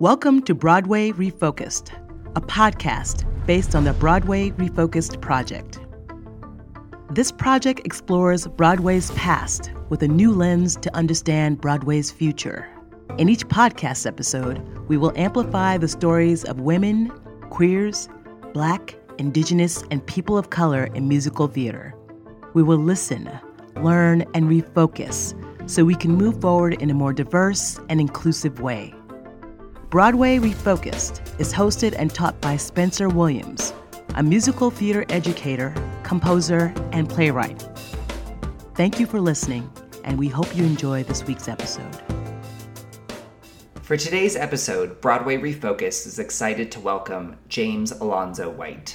Welcome to Broadway Refocused, a podcast based on the Broadway Refocused project. This project explores Broadway's past with a new lens to understand Broadway's future. In each podcast episode, we will amplify the stories of women, queers, Black, Indigenous, and people of color in musical theater. We will listen, learn, and refocus so we can move forward in a more diverse and inclusive way. Broadway Refocused is hosted and taught by Spencer Williams, a musical theater educator, composer, and playwright. Thank you for listening, and we hope you enjoy this week's episode. For today's episode, Broadway Refocused is excited to welcome James Alonzo White.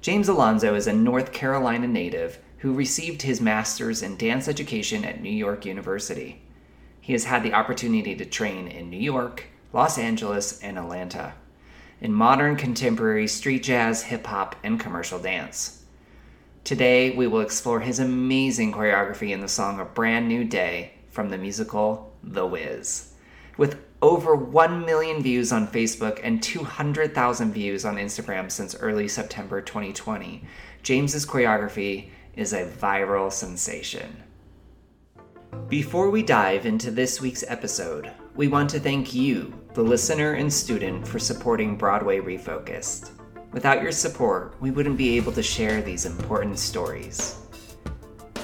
James Alonzo is a North Carolina native who received his master's in dance education at New York University. He has had the opportunity to train in New York, Los Angeles, and Atlanta in modern contemporary street jazz, hip hop, and commercial dance. Today, we will explore his amazing choreography in the song A Brand New Day from the musical The Wiz. With over 1 million views on Facebook and 200,000 views on Instagram since early September 2020, James's choreography is a viral sensation. Before we dive into this week's episode, we want to thank you, the listener and student, for supporting Broadway Refocused. Without your support, we wouldn't be able to share these important stories.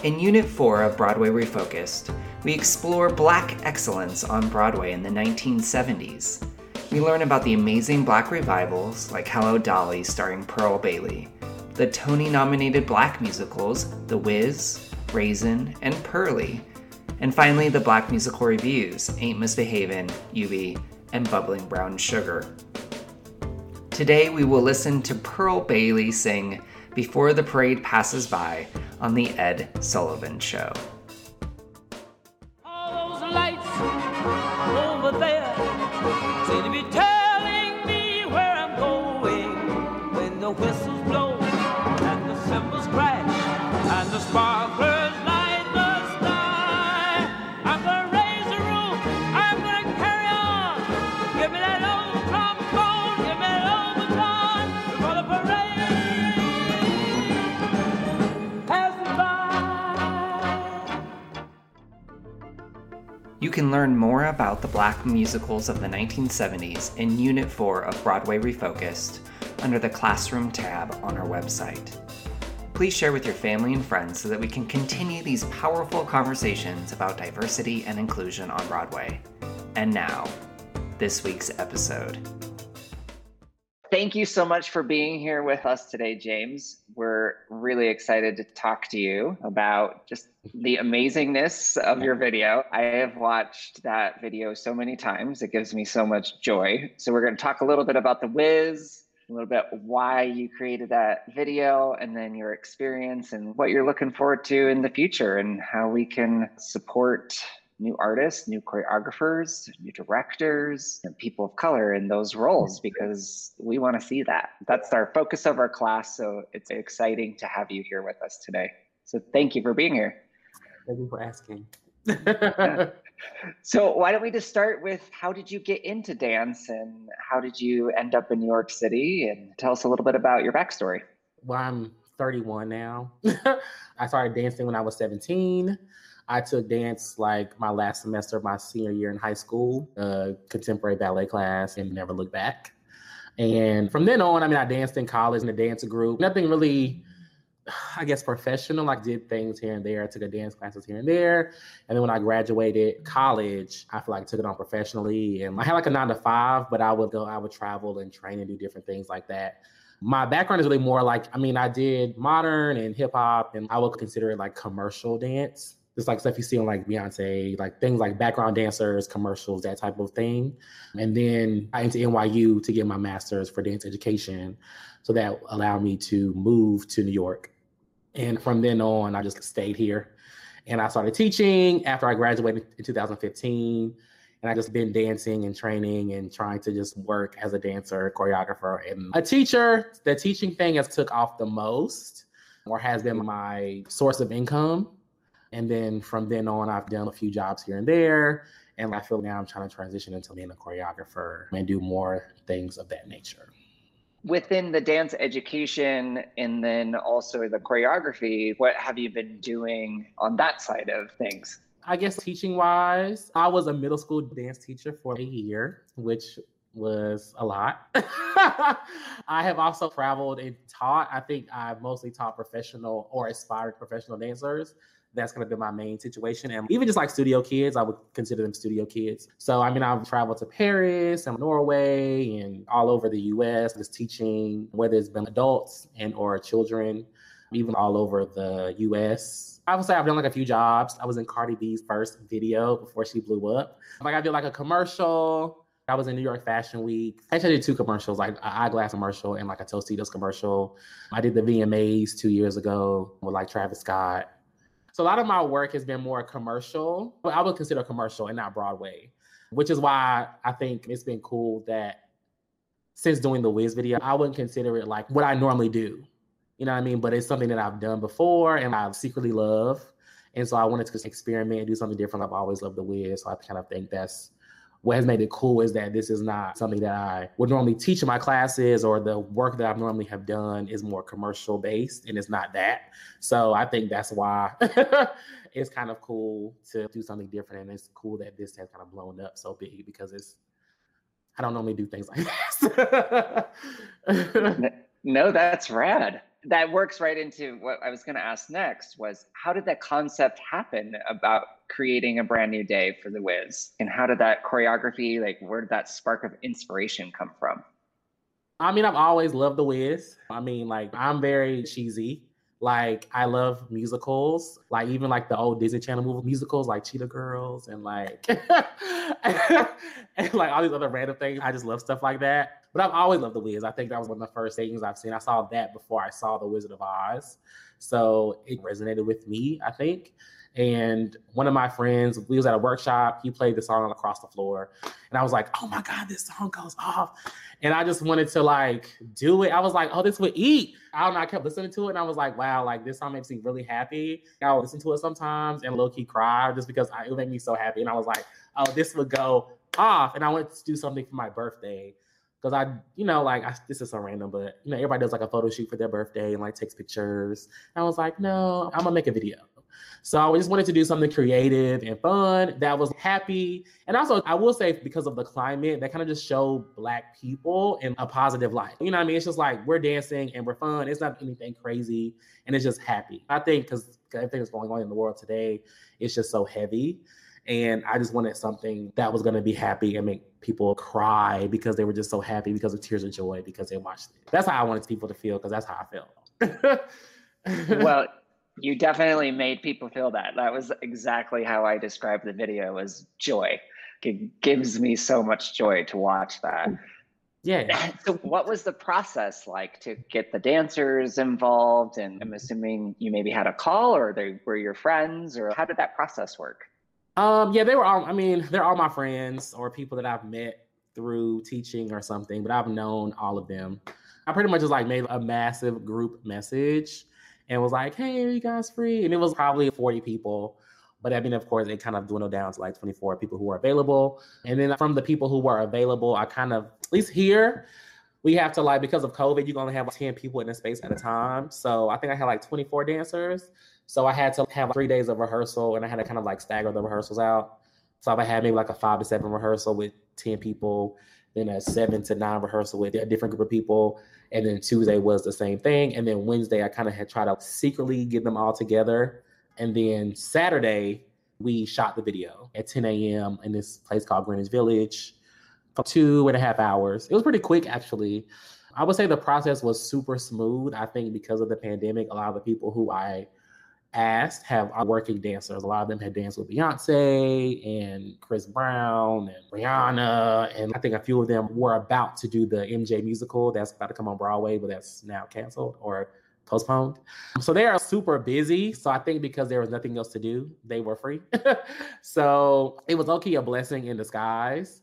In Unit 4 of Broadway Refocused, we explore Black excellence on Broadway in the 1970s. We learn about the amazing Black revivals like Hello Dolly starring Pearl Bailey, the Tony nominated Black musicals The Wiz, Raisin, and Purlie, and finally the Black musical revues Ain't Misbehavin', Eubie, and Bubbling Brown Sugar. Today we will listen to Pearl Bailey sing Before the Parade Passes By on The Ed Sullivan Show. You can learn more about the black musicals of the 1970s in Unit 4 of Broadway Refocused under the Classroom tab on our website. Please share with your family and friends so that we can continue these powerful conversations about diversity and inclusion on Broadway. And now, this week's episode. Thank you so much for being here with us today, James. We're really excited to talk to you about just the amazingness of your video. I have watched that video so many times. It gives me so much joy. So, we're going to talk a little bit about The Wiz, a little bit why you created that video, and then your experience and what you're looking forward to in the future and how we can support new artists, new choreographers, new directors, and people of color in those roles because we want to see that. That's our focus of our class. So it's exciting to have you here with us today. So thank you for being here. Thank you for asking. So why don't we just start with how did you get into dance and how did you end up in New York City and tell us a little bit about your backstory. well, I'm 31 now. I started dancing when I was 17. I took dance like my last semester of my senior year in high school, uh, contemporary ballet class, and never looked back. And from then on, I mean, I danced in college in a dance group. Nothing really, I guess, professional. I did things here and there. I took a dance classes here and there. And then when I graduated college, I feel like I took it on professionally. And I had like a nine to five, but I would go, I would travel and train and do different things like that. My background is really more like, I mean, I did modern and hip hop, and I would consider it like commercial dance. Just like stuff you see on like Beyonce, like things like background dancers, commercials, that type of thing. And then I went to NYU to get my master's for dance education. So that allowed me to move to New York. And from then on, I just stayed here. And I started teaching after I graduated in 2015. And I just been dancing and training and trying to just work as a dancer, choreographer, and a teacher. The teaching thing has took off the most or has been my source of income and then from then on, I've done a few jobs here and there. And I feel now I'm trying to transition into being a choreographer and do more things of that nature. Within the dance education and then also the choreography, what have you been doing on that side of things? I guess teaching wise, I was a middle school dance teacher for a year, which was a lot. I have also traveled and taught. I think I've mostly taught professional or aspired professional dancers that's going to be my main situation. And even just like studio kids, I would consider them studio kids. So, I mean, I've traveled to Paris and Norway and all over the US, just teaching, whether it's been adults and or children, even all over the US. I would say I've done like a few jobs. I was in Cardi B's first video before she blew up. Like I did like a commercial. I was in New York Fashion Week. Actually, I did two commercials, like an eyeglass commercial and like a Tostitos commercial. I did the VMAs two years ago with like Travis Scott. So a lot of my work has been more commercial. but I would consider commercial and not Broadway, which is why I think it's been cool that since doing the Wiz video, I wouldn't consider it like what I normally do. You know what I mean? But it's something that I've done before and I secretly love. And so I wanted to experiment and do something different. I've always loved the Wiz. So I kind of think that's what has made it cool is that this is not something that I would normally teach in my classes or the work that I normally have done is more commercial based and it's not that. So I think that's why it's kind of cool to do something different and it's cool that this has kind of blown up so big because it's I don't normally do things like this. no, that's rad that works right into what I was going to ask next was how did that concept happen about creating a brand new day for the Wiz? And how did that choreography, like where did that spark of inspiration come from? I mean, I've always loved the Wiz. I mean, like I'm very cheesy. Like I love musicals, like even like the old Disney Channel movie musicals, like Cheetah Girls and like and like all these other random things. I just love stuff like that. But I've always loved the Wiz. I think that was one of the first things I've seen. I saw that before I saw the Wizard of Oz, so it resonated with me. I think. And one of my friends, we was at a workshop. He played the song across the floor, and I was like, "Oh my god, this song goes off!" And I just wanted to like do it. I was like, "Oh, this would eat." I don't know. I kept listening to it, and I was like, "Wow, like this song makes me really happy." I'll listen to it sometimes and low key cry just because I, it make me so happy. And I was like, "Oh, this would go off." And I wanted to do something for my birthday because I, you know, like I, this is so random, but you know, everybody does like a photo shoot for their birthday and like takes pictures. And I was like, no, I'm gonna make a video. So I just wanted to do something creative and fun that was happy. And also, I will say, because of the climate, that kind of just show Black people in a positive light. You know what I mean? It's just like we're dancing and we're fun. It's not anything crazy and it's just happy. I think because everything that's going on in the world today, it's just so heavy. And I just wanted something that was going to be happy and make people cry because they were just so happy because of tears of joy because they watched it. That's how I wanted people to feel because that's how I felt. well, you definitely made people feel that. That was exactly how I described the video as joy. It gives me so much joy to watch that. Yeah. So what was the process like to get the dancers involved? And I'm assuming you maybe had a call or they were your friends or how did that process work? Um, yeah, they were all, I mean, they're all my friends or people that I've met through teaching or something, but I've known all of them. I pretty much just like made a massive group message and was like, hey, are you guys free? And it was probably 40 people. But I mean, of course, it kind of dwindled down to like 24 people who were available. And then from the people who were available, I kind of, at least here, we have to like, because of COVID, you can only have 10 people in a space at a time. So I think I had like 24 dancers. So I had to have three days of rehearsal and I had to kind of like stagger the rehearsals out. So I had maybe like a five to seven rehearsal with 10 people, then a seven to nine rehearsal with a different group of people. And then Tuesday was the same thing. And then Wednesday, I kind of had tried to secretly get them all together. And then Saturday, we shot the video at 10 a.m. in this place called Greenwich Village for two and a half hours. It was pretty quick, actually. I would say the process was super smooth. I think because of the pandemic, a lot of the people who I asked have working dancers. A lot of them had danced with Beyonce and Chris Brown and Rihanna. And I think a few of them were about to do the MJ musical that's about to come on Broadway, but that's now canceled or postponed. So they are super busy. So I think because there was nothing else to do, they were free. so it was okay a blessing in disguise.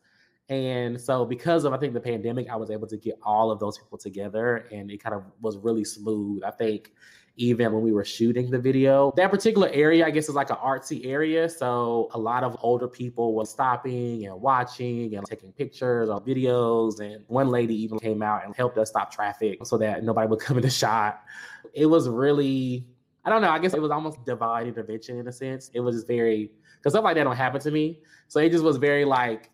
And so because of I think the pandemic, I was able to get all of those people together and it kind of was really smooth. I think even when we were shooting the video. That particular area, I guess, is like an artsy area. So a lot of older people were stopping and watching and taking pictures or videos. And one lady even came out and helped us stop traffic so that nobody would come in the shot. It was really, I don't know, I guess it was almost divine intervention in a sense. It was very, because stuff like that don't happen to me. So it just was very like,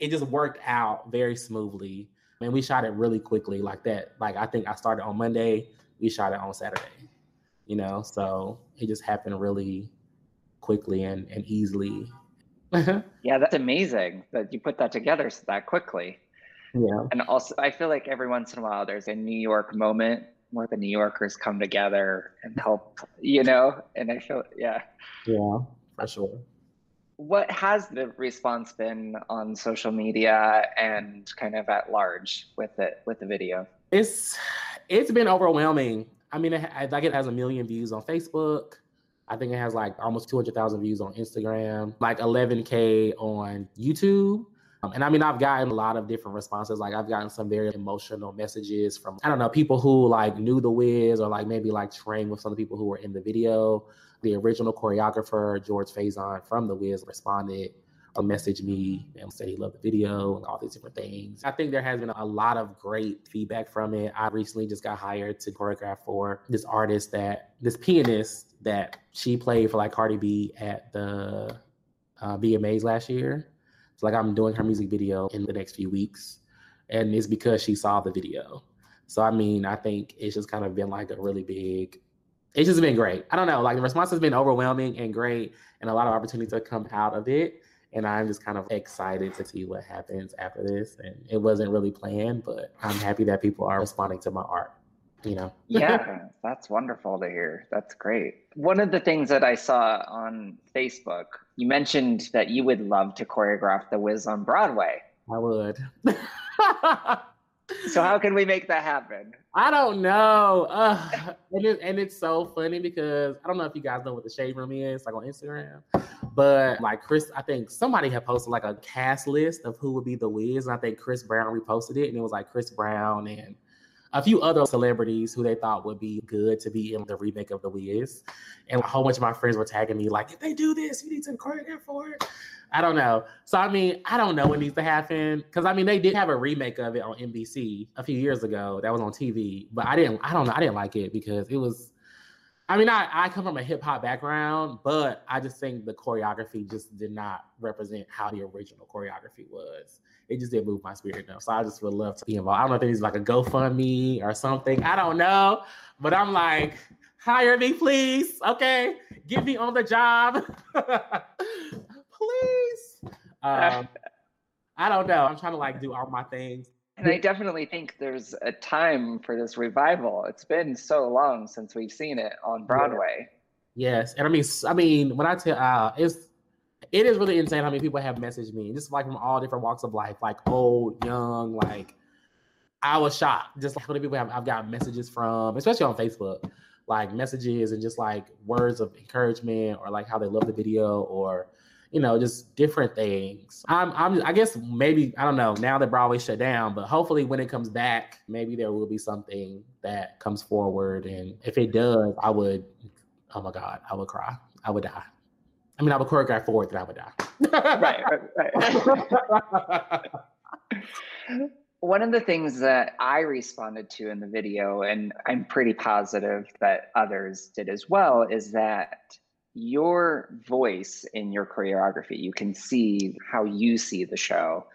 it just worked out very smoothly. And we shot it really quickly like that. Like I think I started on Monday we shot it on Saturday. You know, so it just happened really quickly and, and easily. yeah, that's amazing that you put that together so that quickly. Yeah. And also I feel like every once in a while there's a New York moment where the New Yorkers come together and help, you know, and I feel yeah. Yeah, for sure. What has the response been on social media and kind of at large with it with the video? It's it's been overwhelming. I mean, it, it has a million views on Facebook. I think it has like almost 200,000 views on Instagram, like 11K on YouTube. Um, and I mean, I've gotten a lot of different responses. Like, I've gotten some very emotional messages from, I don't know, people who like knew the Wiz or like maybe like trained with some of the people who were in the video. The original choreographer, George Faison from the Wiz, responded message me and said he loved the video and all these different things. I think there has been a lot of great feedback from it. I recently just got hired to choreograph for this artist that this pianist that she played for like Cardi B at the uh, VMAs last year. So like I'm doing her music video in the next few weeks, and it's because she saw the video. So I mean, I think it's just kind of been like a really big. It's just been great. I don't know, like the response has been overwhelming and great, and a lot of opportunities have come out of it and I'm just kind of excited to see what happens after this. And it wasn't really planned, but I'm happy that people are responding to my art. You know. yeah, that's wonderful to hear. That's great. One of the things that I saw on Facebook, you mentioned that you would love to choreograph The Wiz on Broadway. I would. so how can we make that happen? I don't know. Uh, and, it, and it's so funny because I don't know if you guys know what the shade room is, like on Instagram. But like Chris, I think somebody had posted like a cast list of who would be the Wiz, and I think Chris Brown reposted it, and it was like Chris Brown and a few other celebrities who they thought would be good to be in the remake of The Wiz. And a whole bunch of my friends were tagging me, like, if they do this, you need to choreograph for it. I don't know. So, I mean, I don't know what needs to happen. Cause I mean, they did have a remake of it on NBC a few years ago that was on TV, but I didn't, I don't know, I didn't like it because it was, I mean, I, I come from a hip hop background, but I just think the choreography just did not represent how the original choreography was. It just didn't move my spirit enough. So I just would love to be involved. I don't know if it needs like a GoFundMe or something. I don't know. But I'm like, hire me, please. Okay. Get me on the job. please. Um, I don't know. I'm trying to like do all my things and I definitely think there's a time for this revival. It's been so long since we've seen it on Broadway. Yes, and I mean, I mean, when I tell, uh, it's it is really insane how many people have messaged me, just like from all different walks of life, like old, young, like. I was shocked, just like how many people have I've got messages from, especially on Facebook, like messages and just like words of encouragement or like how they love the video or you know, just different things. I'm, I'm, I guess maybe I don't know now that Broadway shut down, but hopefully when it comes back, maybe there will be something that comes forward, and if it does, I would, oh my God, I would cry, I would die. I mean, I would choreograph for it, that I would die. right, right, right. One of the things that I responded to in the video, and I'm pretty positive that others did as well, is that your voice in your choreography, you can see how you see the show,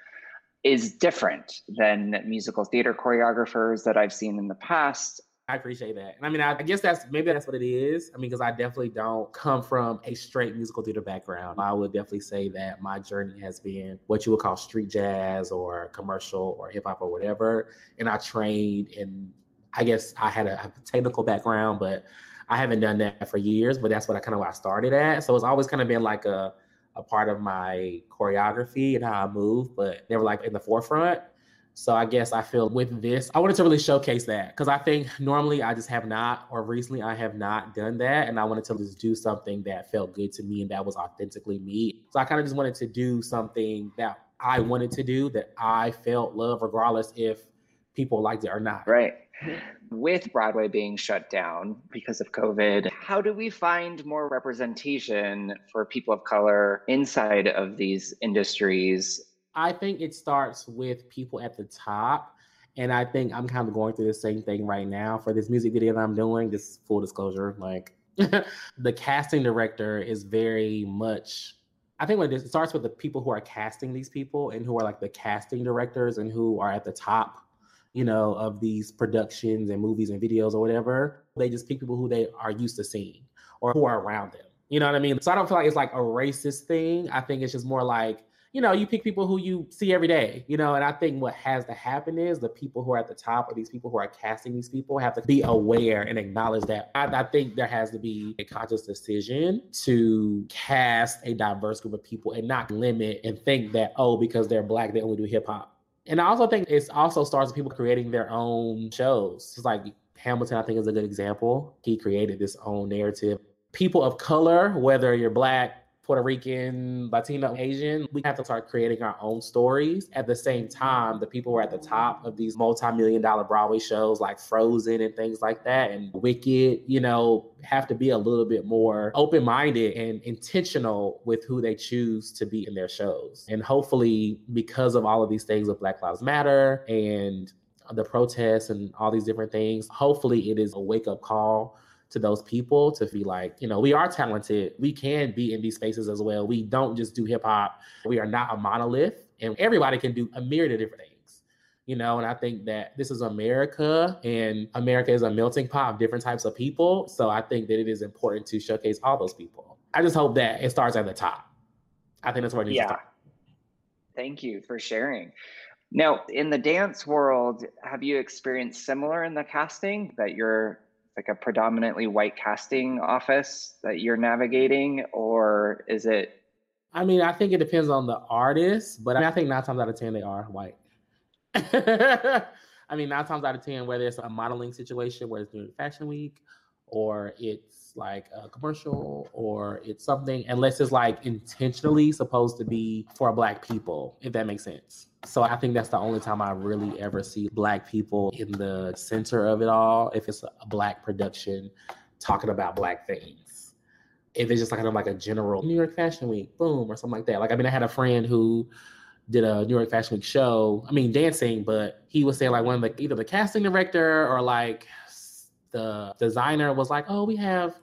is different than musical theater choreographers that I've seen in the past. I appreciate that. And I mean, I, I guess that's maybe that's what it is. I mean, because I definitely don't come from a straight musical theater background. I would definitely say that my journey has been what you would call street jazz or commercial or hip hop or whatever. And I trained in, I guess I had a, a technical background, but I haven't done that for years, but that's what I kind of I started at. So it's always kind of been like a a part of my choreography and how I move, but never like in the forefront. So I guess I feel with this, I wanted to really showcase that because I think normally I just have not, or recently I have not done that. And I wanted to just do something that felt good to me and that was authentically me. So I kind of just wanted to do something that I wanted to do that I felt love, regardless if people liked it or not. Right. With Broadway being shut down because of COVID, how do we find more representation for people of color inside of these industries? I think it starts with people at the top. And I think I'm kind of going through the same thing right now for this music video that I'm doing. This full disclosure, like the casting director is very much I think when it starts with the people who are casting these people and who are like the casting directors and who are at the top you know, of these productions and movies and videos or whatever. They just pick people who they are used to seeing or who are around them. You know what I mean? So I don't feel like it's like a racist thing. I think it's just more like, you know, you pick people who you see every day, you know, and I think what has to happen is the people who are at the top or these people who are casting these people have to be aware and acknowledge that. I, I think there has to be a conscious decision to cast a diverse group of people and not limit and think that, oh, because they're black, they only do hip hop and I also think it also starts with people creating their own shows. It's like Hamilton, I think, is a good example. He created this own narrative. People of color, whether you're black, Puerto Rican, Latino, Asian, we have to start creating our own stories. At the same time, the people who are at the top of these multi-million dollar Broadway shows like Frozen and things like that and Wicked, you know, have to be a little bit more open-minded and intentional with who they choose to be in their shows. And hopefully, because of all of these things with Black Lives Matter and the protests and all these different things, hopefully it is a wake-up call to those people to be like, you know, we are talented. We can be in these spaces as well. We don't just do hip hop. We are not a monolith, and everybody can do a myriad of different things. You know, and I think that this is America, and America is a melting pot of different types of people. So I think that it is important to showcase all those people. I just hope that it starts at the top. I think that's where it needs yeah. to start. Thank you for sharing. Now, in the dance world, have you experienced similar in the casting that you're like a predominantly white casting office that you're navigating, or is it? I mean, I think it depends on the artist, but I, mean, I think nine times out of ten they are white. I mean, nine times out of ten, whether it's a modeling situation where it's during Fashion Week, or it's like a commercial, or it's something, unless it's like intentionally supposed to be for black people, if that makes sense. So I think that's the only time I really ever see black people in the center of it all. If it's a black production talking about black things, if it's just like of like a general New York Fashion Week, boom, or something like that. Like I mean, I had a friend who did a New York Fashion Week show. I mean, dancing, but he was saying like one of the either the casting director or like the designer was like, "Oh, we have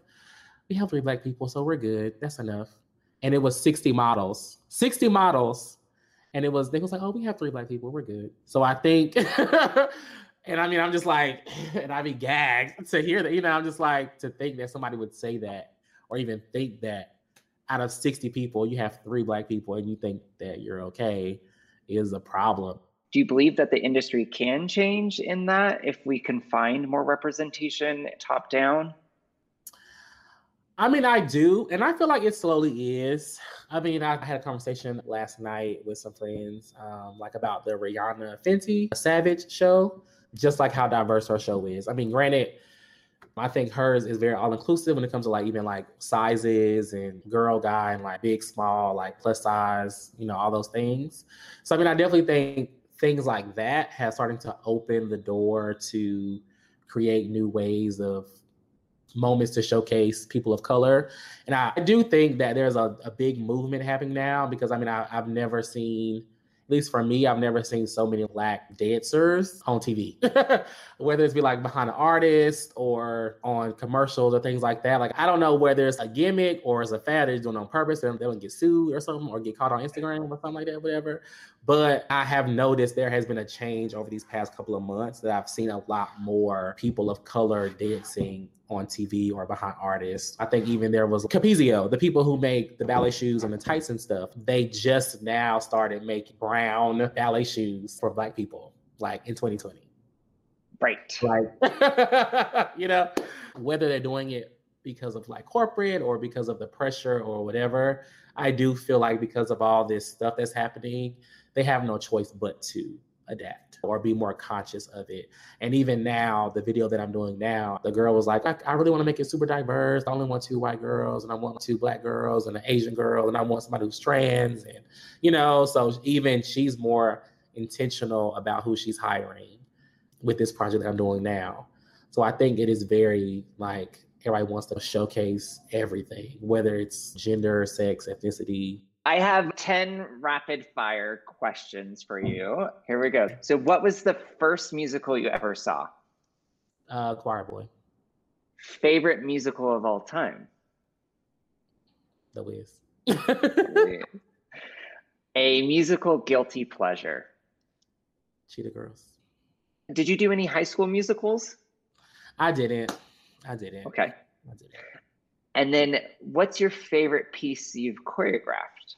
we have three black people, so we're good. That's enough." And it was sixty models, sixty models and it was they was like, oh, we have three black people, we're good. So I think, and I mean, I'm just like, and I be gagged to hear that. You know, I'm just like to think that somebody would say that or even think that out of 60 people, you have three black people, and you think that you're okay is a problem. Do you believe that the industry can change in that if we can find more representation top down? I mean, I do, and I feel like it slowly is. I mean, I had a conversation last night with some friends, um, like about the Rihanna Fenty Savage show, just like how diverse her show is. I mean, granted, I think hers is very all inclusive when it comes to like even like sizes and girl, guy, and like big, small, like plus size, you know, all those things. So I mean, I definitely think things like that have starting to open the door to create new ways of moments to showcase people of color. And I, do think that there's a, a big movement happening now because I mean, I, I've never seen at least for me, I've never seen so many black dancers on TV, whether it's be like behind an artist or on commercials or things like that. Like, I don't know whether it's a gimmick or it's a fad they're doing on purpose they will get sued or something or get caught on Instagram or something like that, whatever. But I have noticed there has been a change over these past couple of months that I've seen a lot more people of color dancing on TV or behind artists. I think even there was Capezio, the people who make the ballet shoes and the tights and stuff. They just now started making brown ballet shoes for black people, like in 2020. Right. Like, you know, whether they're doing it because of like corporate or because of the pressure or whatever. I do feel like because of all this stuff that's happening, they have no choice but to adapt or be more conscious of it. And even now, the video that I'm doing now, the girl was like, I, I really want to make it super diverse. I only want two white girls and I want two black girls and an Asian girl and I want somebody who's trans. And, you know, so even she's more intentional about who she's hiring with this project that I'm doing now. So I think it is very like everybody wants to showcase everything, whether it's gender, sex, ethnicity. I have 10 rapid fire questions for you. Here we go. So, what was the first musical you ever saw? Uh, Choir Boy, Favorite musical of all time? The Wiz. A musical guilty pleasure. Cheetah Girls. Did you do any high school musicals? I didn't. I didn't. Okay. I didn't. And then, what's your favorite piece you've choreographed?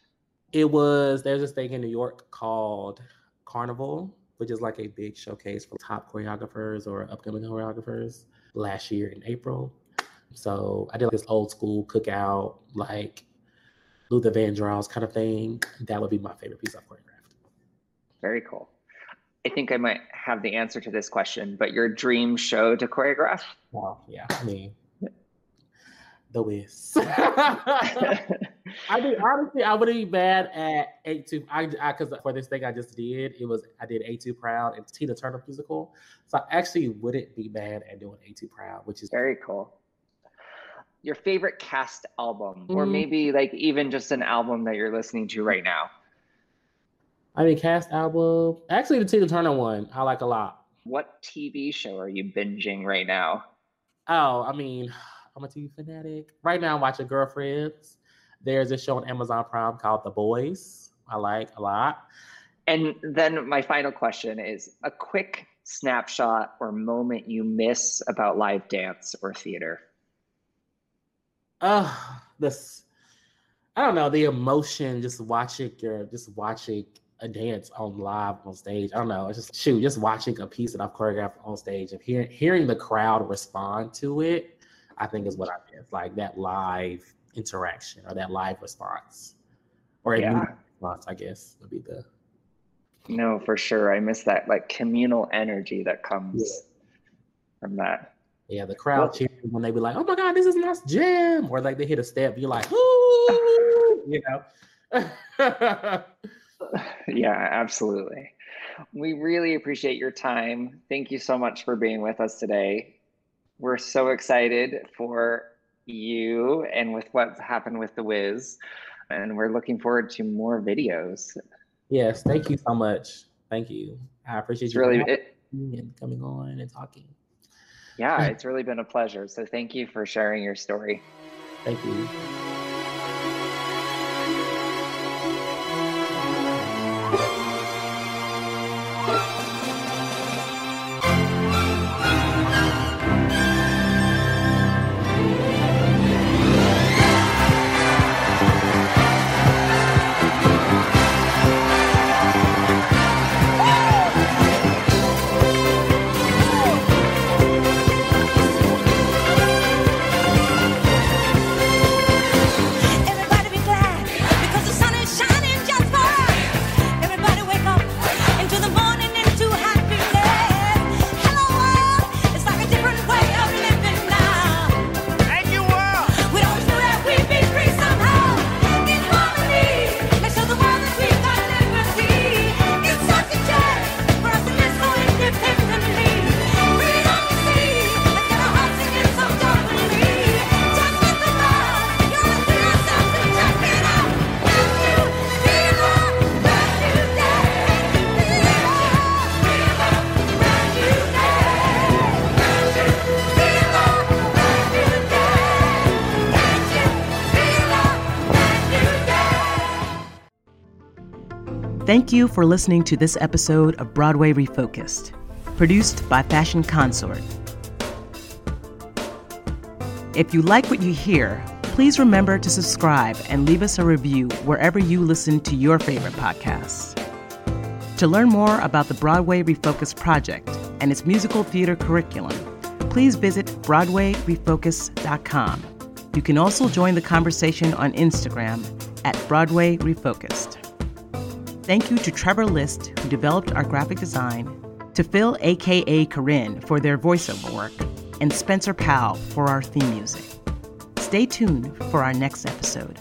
It was there's this thing in New York called Carnival, which is like a big showcase for top choreographers or upcoming choreographers last year in April. So I did like this old school cookout, like Luther Vandross kind of thing. That would be my favorite piece I've choreographed. Very cool. I think I might have the answer to this question, but your dream show to choreograph? Well, yeah. I mean, the Wiz. I mean, honestly, I wouldn't be bad at Ain't Too. I because for this thing I just did, it was I did Ain't Too Proud and Tina Turner musical, so I actually wouldn't be bad at doing Ain't Too Proud, which is Very cool. Your favorite cast album, or Mm. maybe like even just an album that you're listening to right now. I mean cast album. Actually, the Tina Turner one I like a lot. What TV show are you binging right now? Oh, I mean, I'm a TV fanatic. Right now, I'm watching Girlfriends. There's a show on Amazon Prime called The Boys. I like a lot. And then my final question is a quick snapshot or moment you miss about live dance or theater. uh this I don't know the emotion just watching your just watching a dance on live on stage. I don't know. It's just shoot, just watching a piece that I've choreographed on stage and hearing hearing the crowd respond to it, I think is what I miss. Like that live interaction or that live response. Or Yeah. response, I guess, would be the No, for sure. I miss that like communal energy that comes Yeah. from that. yeah, the crowd Well- cheering when they be like, "Oh my god, this is nice jam," or like they hit a step, you're like, "Ooh," you know. Yeah, absolutely. We really appreciate your time. Thank you so much for being with us today. We're so excited for you and with what's happened with the Wiz, and we're looking forward to more videos. yes, thank you so much. Thank you. I appreciate you really, it, and coming on and talking. yeah, it's really been a pleasure. So thank you for sharing your story. Thank you. Thank you for listening to this episode of Broadway Refocused, produced by Fashion Consort. If you like what you hear, please remember to subscribe and leave us a review wherever you listen to your favorite podcasts. To learn more about the Broadway Refocused project and its musical theater curriculum, please visit BroadwayRefocus.com You can also join the conversation on Instagram at Broadway Refocused. Thank you to Trevor List, who developed our graphic design, to Phil, aka Corinne, for their voiceover work, and Spencer Powell for our theme music. Stay tuned for our next episode.